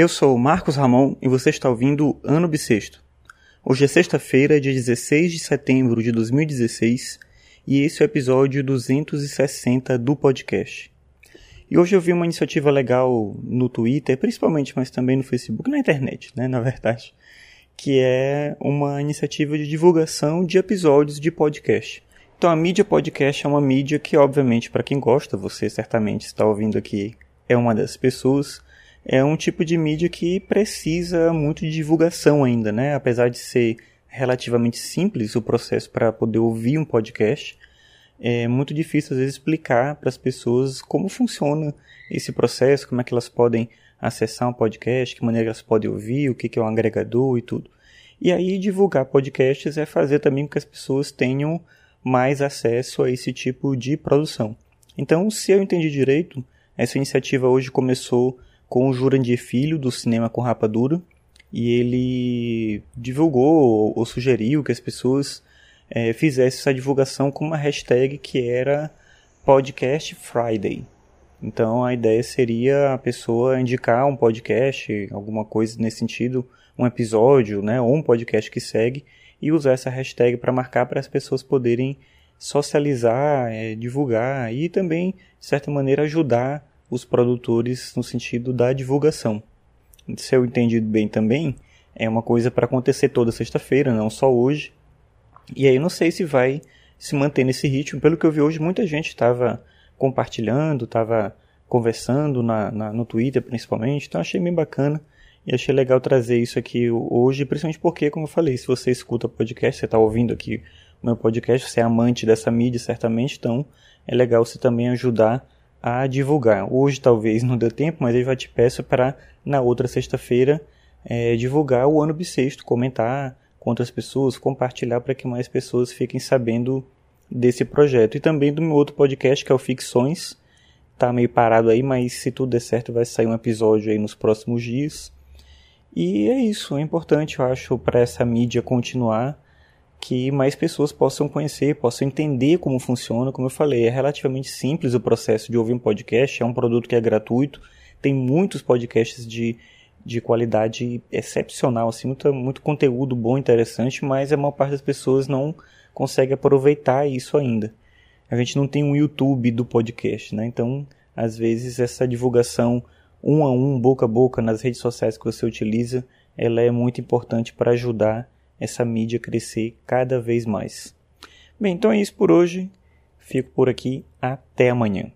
Eu sou Marcos Ramon e você está ouvindo Ano Bissexto. Hoje é sexta-feira, dia 16 de setembro de 2016, e esse é o episódio 260 do podcast. E hoje eu vi uma iniciativa legal no Twitter, principalmente, mas também no Facebook, na internet, né, na verdade, que é uma iniciativa de divulgação de episódios de podcast. Então a mídia podcast é uma mídia que, obviamente, para quem gosta, você certamente está ouvindo aqui, é uma das pessoas, é um tipo de mídia que precisa muito de divulgação ainda, né? Apesar de ser relativamente simples o processo para poder ouvir um podcast, é muito difícil às vezes explicar para as pessoas como funciona esse processo, como é que elas podem acessar um podcast, que maneira elas podem ouvir, o que é um agregador e tudo. E aí divulgar podcasts é fazer também com que as pessoas tenham mais acesso a esse tipo de produção. Então, se eu entendi direito, essa iniciativa hoje começou com o Jurandir Filho, do Cinema com Rapadura, e ele divulgou ou sugeriu que as pessoas é, fizessem essa divulgação com uma hashtag que era Podcast Friday. Então a ideia seria a pessoa indicar um podcast, alguma coisa nesse sentido, um episódio, né, ou um podcast que segue, e usar essa hashtag para marcar para as pessoas poderem socializar, é, divulgar e também, de certa maneira, ajudar os produtores no sentido da divulgação. Se eu entendi bem também, é uma coisa para acontecer toda sexta-feira, não só hoje. E aí não sei se vai se manter nesse ritmo. Pelo que eu vi hoje, muita gente estava compartilhando, estava conversando na, na, no Twitter principalmente, então achei bem bacana e achei legal trazer isso aqui hoje, principalmente porque, como eu falei, se você escuta podcast, você está ouvindo aqui o meu podcast, você é amante dessa mídia certamente, então é legal você também ajudar a divulgar. Hoje talvez não deu tempo, mas eu já te peço para na outra sexta-feira é, divulgar o ano bissexto, comentar com outras pessoas, compartilhar para que mais pessoas fiquem sabendo desse projeto. E também do meu outro podcast, que é o Ficções. Tá meio parado aí, mas se tudo der certo vai sair um episódio aí nos próximos dias. E é isso, é importante, eu acho, para essa mídia continuar que mais pessoas possam conhecer, possam entender como funciona. Como eu falei, é relativamente simples o processo de ouvir um podcast, é um produto que é gratuito, tem muitos podcasts de, de qualidade excepcional, assim, muito, muito conteúdo bom, interessante, mas a maior parte das pessoas não consegue aproveitar isso ainda. A gente não tem um YouTube do podcast, né? Então, às vezes, essa divulgação um a um, boca a boca, nas redes sociais que você utiliza, ela é muito importante para ajudar essa mídia crescer cada vez mais. Bem, então é isso por hoje. Fico por aqui. Até amanhã.